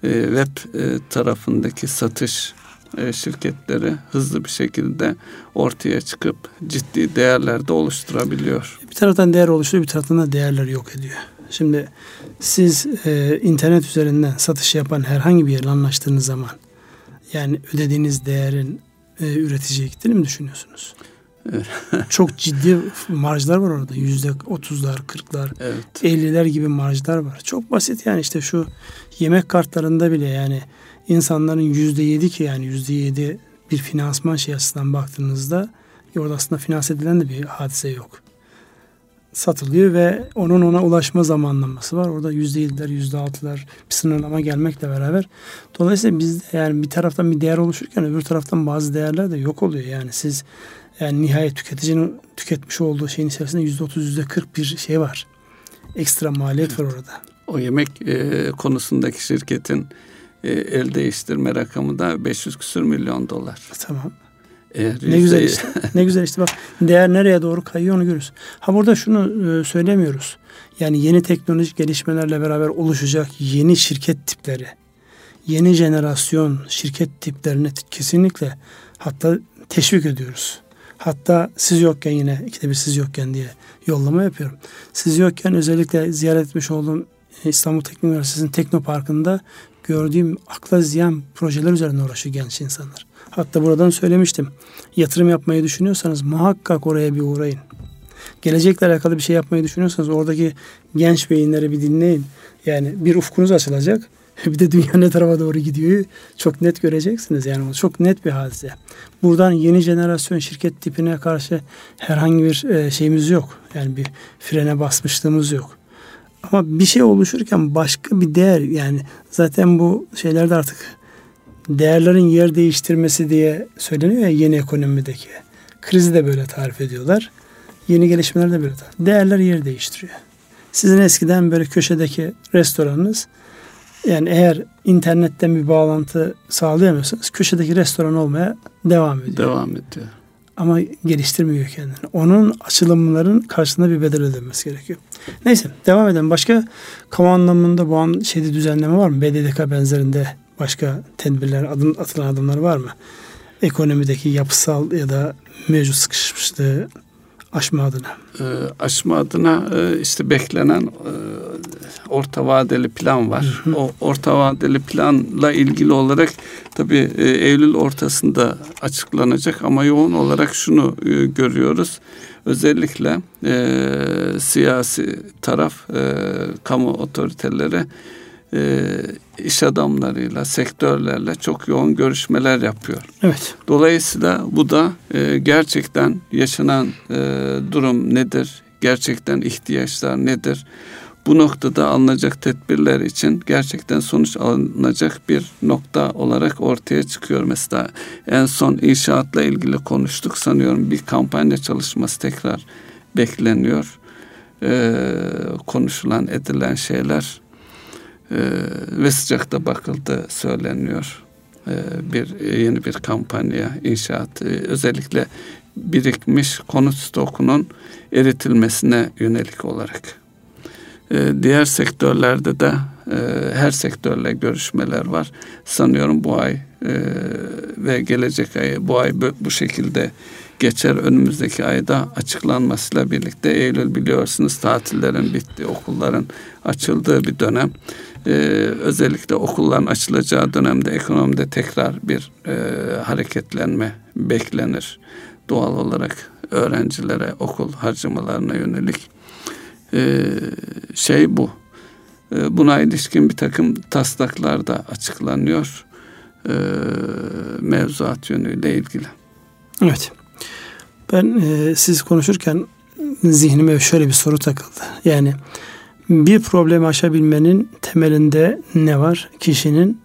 e, web e, tarafındaki satış e, şirketleri hızlı bir şekilde ortaya çıkıp ciddi değerler de oluşturabiliyor. Bir taraftan değer oluşturuyor, bir taraftan da değerleri yok ediyor. Şimdi siz e, internet üzerinden satış yapan herhangi bir yerle anlaştığınız zaman yani ödediğiniz değerin e, üreticiye gittiğini mi düşünüyorsunuz? Çok ciddi marjlar var orada. Yüzde otuzlar, kırklar, elliler gibi marjlar var. Çok basit yani işte şu yemek kartlarında bile yani insanların yüzde yedi ki yani yüzde yedi bir finansman şey açısından baktığınızda orada aslında finans edilen de bir hadise yok. Satılıyor ve onun ona ulaşma zamanlaması var. Orada yüzde yediler, yüzde altılar bir sınırlama gelmekle beraber. Dolayısıyla bizde yani bir taraftan bir değer oluşurken öbür taraftan bazı değerler de yok oluyor. Yani siz yani nihayet tüketicinin tüketmiş olduğu şeyin içerisinde yüzde otuz, yüzde kırk bir şey var. Ekstra maliyet evet. var orada. O yemek e, konusundaki şirketin e, el değiştirme rakamı da 500 küsür milyon dolar. Tamam. Eğer ne güzel işte. ne güzel işte bak değer nereye doğru kayıyor onu görürüz. Ha burada şunu e, söylemiyoruz. Yani yeni teknolojik gelişmelerle beraber oluşacak yeni şirket tipleri, yeni jenerasyon şirket tiplerini kesinlikle hatta teşvik ediyoruz. Hatta siz yokken yine ikide bir siz yokken diye yollama yapıyorum. Siz yokken özellikle ziyaret etmiş olduğum İstanbul Teknik Üniversitesi'nin Teknoparkı'nda gördüğüm akla ziyan projeler üzerine uğraşıyor genç insanlar. Hatta buradan söylemiştim. Yatırım yapmayı düşünüyorsanız muhakkak oraya bir uğrayın. Gelecekle alakalı bir şey yapmayı düşünüyorsanız oradaki genç beyinleri bir dinleyin. Yani bir ufkunuz açılacak. Bir de dünya ne tarafa doğru gidiyor çok net göreceksiniz. Yani çok net bir hadise. Buradan yeni jenerasyon şirket tipine karşı herhangi bir e, şeyimiz yok. Yani bir frene basmışlığımız yok. Ama bir şey oluşurken başka bir değer yani zaten bu şeylerde artık değerlerin yer değiştirmesi diye söyleniyor ya yeni ekonomideki. Krizi de böyle tarif ediyorlar. Yeni gelişmeler de böyle tarif. Değerler yer değiştiriyor. Sizin eskiden böyle köşedeki restoranınız yani eğer internetten bir bağlantı sağlayamıyorsanız köşedeki restoran olmaya devam ediyor. Devam ediyor. Ama geliştirmiyor kendini. Onun açılımların karşısında bir bedel ödenmesi gerekiyor. Neyse devam edelim. Başka kamu anlamında bu an şeyde düzenleme var mı? BDDK benzerinde başka tedbirler, adım, atılan adımlar var mı? Ekonomideki yapısal ya da mevcut sıkışmışlığı aşma adına? E, aşma adına e, işte beklenen e, orta vadeli plan var. Hı hı. O orta vadeli planla ilgili olarak tabii e, Eylül ortasında açıklanacak ama yoğun olarak şunu e, görüyoruz. Özellikle e, siyasi taraf, e, kamu otoriteleri e, iş adamlarıyla, sektörlerle çok yoğun görüşmeler yapıyor. Evet. Dolayısıyla bu da e, gerçekten yaşanan e, durum nedir? Gerçekten ihtiyaçlar nedir? Bu noktada alınacak tedbirler için gerçekten sonuç alınacak bir nokta olarak ortaya çıkıyor. Mesela en son inşaatla ilgili konuştuk sanıyorum bir kampanya çalışması tekrar bekleniyor. Ee, konuşulan edilen şeyler e, ve sıcakta bakıldı söyleniyor. E, bir yeni bir kampanya inşaat e, özellikle birikmiş konut stokunun eritilmesine yönelik olarak. E, diğer sektörlerde de e, her sektörle görüşmeler var. Sanıyorum bu ay e, ve gelecek ay bu ay bu şekilde geçer önümüzdeki ayda açıklanmasıyla birlikte Eylül biliyorsunuz tatillerin bitti, okulların açıldığı bir dönem e, özellikle okulların açılacağı dönemde ekonomide tekrar bir e, hareketlenme beklenir. Doğal olarak öğrencilere okul harcamalarına yönelik e, şey bu. E, buna ilişkin bir takım taslaklar da açıklanıyor e, mevzuat yönüyle ilgili. Evet. Ben e, siz konuşurken zihnime şöyle bir soru takıldı. Yani bir problemi aşabilmenin temelinde ne var? Kişinin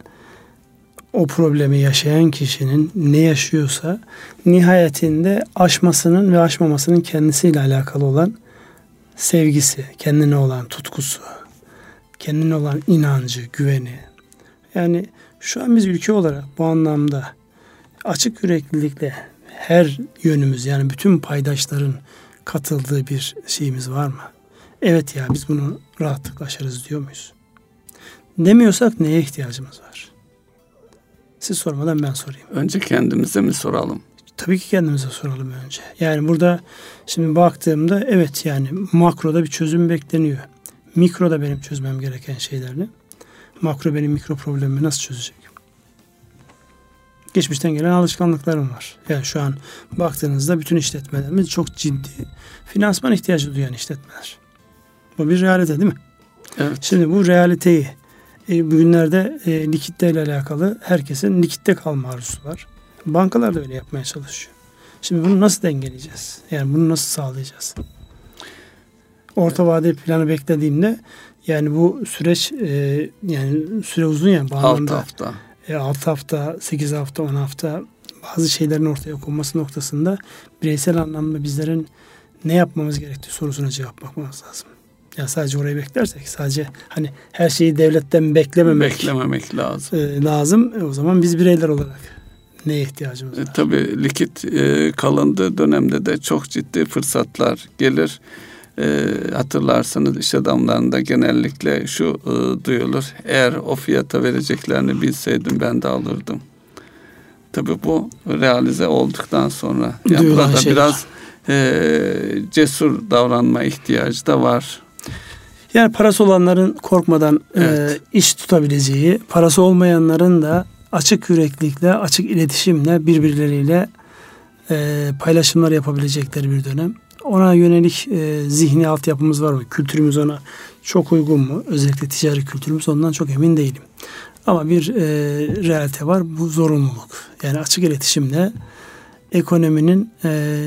o problemi yaşayan kişinin ne yaşıyorsa nihayetinde aşmasının ve aşmamasının kendisiyle alakalı olan sevgisi, kendine olan tutkusu, kendine olan inancı, güveni. Yani şu an biz ülke olarak bu anlamda açık yüreklilikle her yönümüz yani bütün paydaşların katıldığı bir şeyimiz var mı? Evet ya biz bunu rahatlıkla aşarız diyor muyuz? Demiyorsak neye ihtiyacımız var? Siz sormadan ben sorayım. Önce kendimize mi soralım? Tabii ki kendimize soralım önce. Yani burada şimdi baktığımda evet yani makroda bir çözüm bekleniyor. Mikroda benim çözmem gereken şeylerle. Makro benim mikro problemimi nasıl çözecek? Geçmişten gelen alışkanlıklarım var. Yani şu an baktığınızda bütün işletmelerimiz çok ciddi finansman ihtiyacı duyan işletmeler. Bu bir realite değil mi? Evet. Şimdi bu realiteyi e, bugünlerde e, likitte ile alakalı herkesin likitte kalma arzusu var. Bankalar da öyle yapmaya çalışıyor. Şimdi bunu nasıl dengeleyeceğiz? Yani bunu nasıl sağlayacağız? Orta vadeli planı beklediğimde yani bu süreç e, yani süre uzun ya. 6 hafta. E, 6 hafta, 8 hafta, 10 hafta bazı şeylerin ortaya konması noktasında bireysel anlamda bizlerin ne yapmamız gerektiği sorusuna cevap bakmamız lazım. Yani sadece orayı beklersek sadece hani her şeyi devletten beklememek, beklememek lazım. E, lazım. E, o zaman biz bireyler olarak neye ihtiyacımız e, var? E, tabii likit e, kalındığı dönemde de çok ciddi fırsatlar gelir. E, hatırlarsanız iş adamlarında genellikle şu e, duyulur. Eğer o fiyata vereceklerini bilseydim ben de alırdım. Tabii bu realize olduktan sonra yani burada şeyler. biraz e, cesur davranma ihtiyacı da var. Yani parası olanların korkmadan e, evet. e, iş tutabileceği, parası olmayanların da açık yüreklilikle, açık iletişimle birbirleriyle e, paylaşımlar yapabilecekleri bir dönem. Ona yönelik e, zihni altyapımız var mı? Kültürümüz ona çok uygun mu? Özellikle ticari kültürümüz ondan çok emin değilim. Ama bir e, realite var. Bu zorunluluk. Yani açık iletişimle ekonominin e,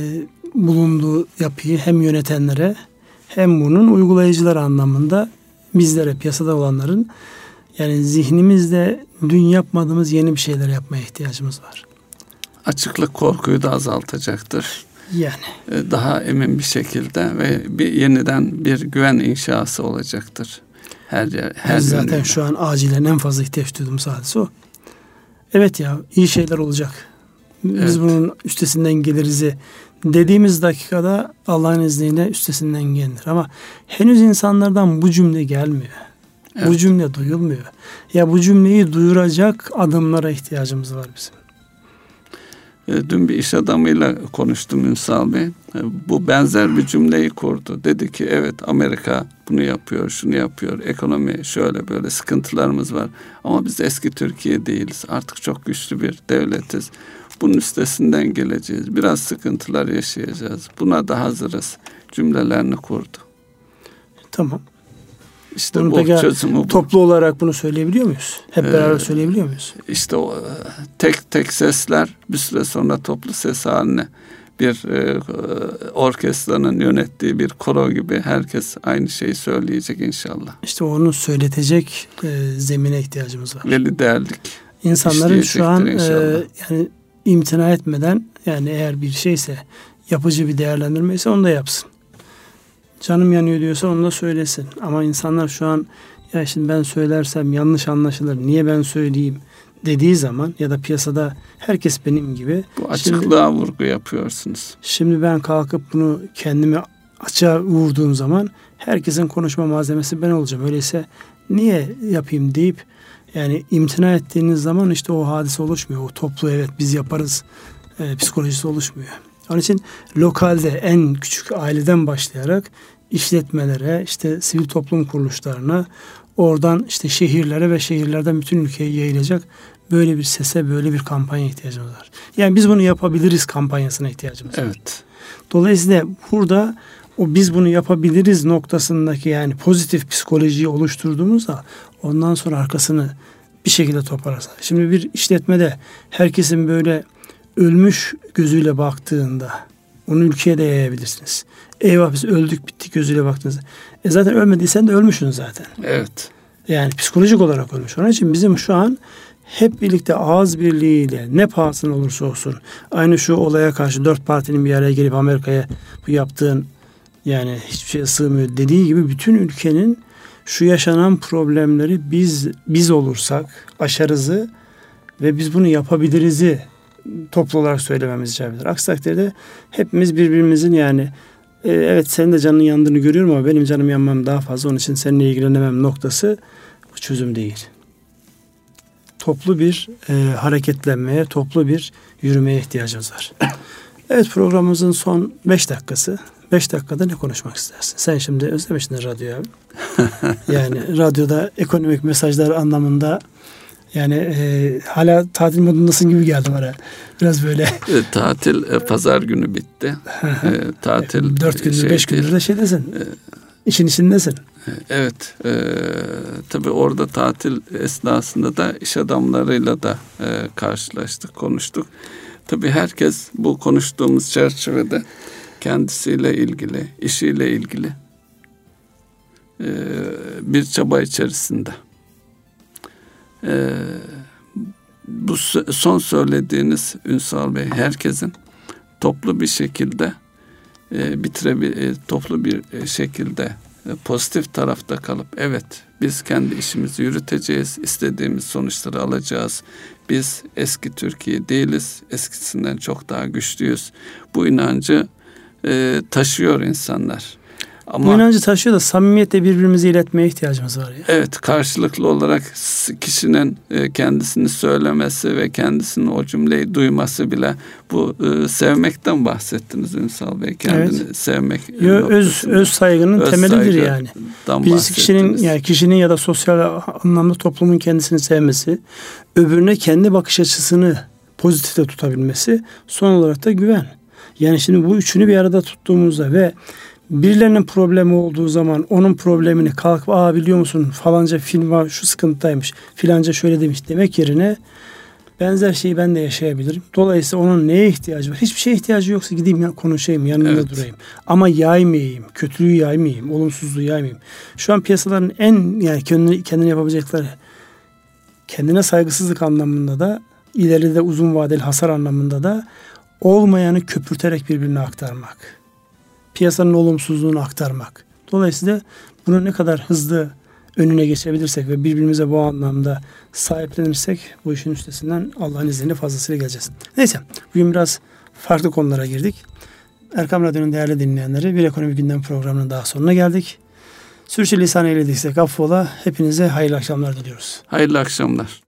bulunduğu yapıyı hem yönetenlere hem bunun uygulayıcılar anlamında bizlere, piyasada olanların yani zihnimizde dün yapmadığımız yeni bir şeyler yapmaya ihtiyacımız var. Açıklık korkuyu da azaltacaktır. Yani. E, daha emin bir şekilde ve bir yeniden bir güven inşası olacaktır. Her yer, her Zaten yönüyle. şu an acilen en fazla ihtiyaç duyduğumuz hadise o. Evet ya iyi şeyler olacak. Biz evet. bunun üstesinden geliriz dediğimiz dakikada Allah'ın izniyle üstesinden gelir. Ama henüz insanlardan bu cümle gelmiyor. Evet. Bu cümle duyulmuyor. Ya bu cümleyi duyuracak adımlara ihtiyacımız var bizim. E, dün bir iş adamıyla konuştum Ünsal Bey. E, bu benzer bir cümleyi kurdu. Dedi ki evet Amerika bunu yapıyor, şunu yapıyor. Ekonomi şöyle böyle sıkıntılarımız var. Ama biz eski Türkiye değiliz. Artık çok güçlü bir devletiz. Bunun üstesinden geleceğiz. Biraz sıkıntılar yaşayacağız. Buna da hazırız. Cümlelerini kurdu. Tamam. İşte bunu bu çözümü bu. Toplu olarak bunu söyleyebiliyor muyuz? Hep ee, beraber söyleyebiliyor muyuz? İşte o tek tek sesler bir süre sonra toplu ses haline bir e, orkestranın yönettiği bir koro gibi herkes aynı şeyi söyleyecek inşallah. İşte onu söyletecek e, zemine ihtiyacımız var. Ve liderlik. İnsanların şu an e, yani imtina etmeden yani eğer bir şeyse yapıcı bir değerlendirme ise onu da yapsın canım yanıyor diyorsa onu da söylesin. Ama insanlar şu an ya şimdi ben söylersem yanlış anlaşılır. Niye ben söyleyeyim dediği zaman ya da piyasada herkes benim gibi. Bu açıklığa şimdi, vurgu yapıyorsunuz. Şimdi ben kalkıp bunu kendimi açığa vurduğum zaman herkesin konuşma malzemesi ben olacağım. Öyleyse niye yapayım deyip yani imtina ettiğiniz zaman işte o hadise oluşmuyor. O toplu evet biz yaparız e, psikolojisi oluşmuyor. Onun için lokalde en küçük aileden başlayarak işletmelere, işte sivil toplum kuruluşlarına, oradan işte şehirlere ve şehirlerden bütün ülkeye yayılacak böyle bir sese, böyle bir kampanya ihtiyacımız var. Yani biz bunu yapabiliriz kampanyasına ihtiyacımız var. Evet. Dolayısıyla burada o biz bunu yapabiliriz noktasındaki yani pozitif psikolojiyi oluşturduğumuzda ondan sonra arkasını bir şekilde toparlarsa. Şimdi bir işletmede herkesin böyle ölmüş gözüyle baktığında onu ülkeye de yayabilirsiniz. Eyvah biz öldük bittik gözüyle baktığınızda. E zaten ölmediysen de ölmüşsün zaten. Evet. Yani psikolojik olarak ölmüş. Onun için bizim şu an hep birlikte ağız birliğiyle ne pahasına olursa olsun aynı şu olaya karşı dört partinin bir araya gelip Amerika'ya bu yaptığın yani hiçbir şeye sığmıyor dediği gibi bütün ülkenin şu yaşanan problemleri biz biz olursak aşarızı ve biz bunu yapabiliriz'i toplu olarak söylememiz icap eder. Aksi takdirde hepimiz birbirimizin yani e, evet senin de canın yandığını görüyorum ama benim canım yanmam daha fazla onun için seninle ilgilenemem noktası bu çözüm değil. Toplu bir e, hareketlenmeye, toplu bir yürümeye ihtiyacımız var. Evet programımızın son beş dakikası. Beş dakikada ne konuşmak istersin? Sen şimdi özlemişsin radyoyu abi. yani radyoda ekonomik mesajlar anlamında yani e, hala tatil modundasın gibi geldi bana. Biraz böyle. E, tatil e, pazar günü bitti. e, tatil dört gündür, şey beş gündür de şeydesin. E, işin içindesin. E, evet. E, tabii orada tatil esnasında da iş adamlarıyla da e, karşılaştık, konuştuk. Tabii herkes bu konuştuğumuz çerçevede kendisiyle ilgili, işiyle ilgili e, bir çaba içerisinde. E, bu son söylediğiniz Ünsal Bey herkesin toplu bir şekilde e, bitirebil e, toplu bir şekilde pozitif tarafta kalıp evet biz kendi işimizi yürüteceğiz, istediğimiz sonuçları alacağız. Biz eski Türkiye değiliz, eskisinden çok daha güçlüyüz. Bu inancı e, taşıyor insanlar. Ama, Bu inancı taşıyor da samimiyetle birbirimizi iletmeye ihtiyacımız var. Ya. Evet karşılıklı olarak kişinin e, kendisini söylemesi ve kendisinin o cümleyi duyması bile bu e, sevmekten bahsettiniz Ünsal Bey. Kendini evet. sevmek. Yo, öz, öz saygının öz temelidir yani. Birisi kişinin yani kişinin ya da sosyal anlamda toplumun kendisini sevmesi, öbürüne kendi bakış açısını pozitifte tutabilmesi, son olarak da güven. Yani şimdi bu üçünü bir arada tuttuğumuzda ve birilerinin problemi olduğu zaman onun problemini kalkıp aa biliyor musun falanca film var şu sıkıntıdaymış filanca şöyle demiş demek yerine benzer şeyi ben de yaşayabilirim. Dolayısıyla onun neye ihtiyacı var? Hiçbir şeye ihtiyacı yoksa gideyim ya konuşayım yanında evet. durayım. Ama yaymayayım. Kötülüğü yaymayayım. Olumsuzluğu yaymayayım. Şu an piyasaların en yani kendini, kendini yapabilecekleri kendine saygısızlık anlamında da ileride uzun vadeli hasar anlamında da olmayanı köpürterek birbirine aktarmak piyasanın olumsuzluğunu aktarmak. Dolayısıyla bunu ne kadar hızlı önüne geçebilirsek ve birbirimize bu anlamda sahiplenirsek bu işin üstesinden Allah'ın izniyle fazlasıyla geleceğiz. Neyse bugün biraz farklı konulara girdik. Erkam Radyo'nun değerli dinleyenleri bir ekonomi gündem programının daha sonuna geldik. Sürçü lisan eylediysek affola hepinize hayırlı akşamlar diliyoruz. Hayırlı akşamlar.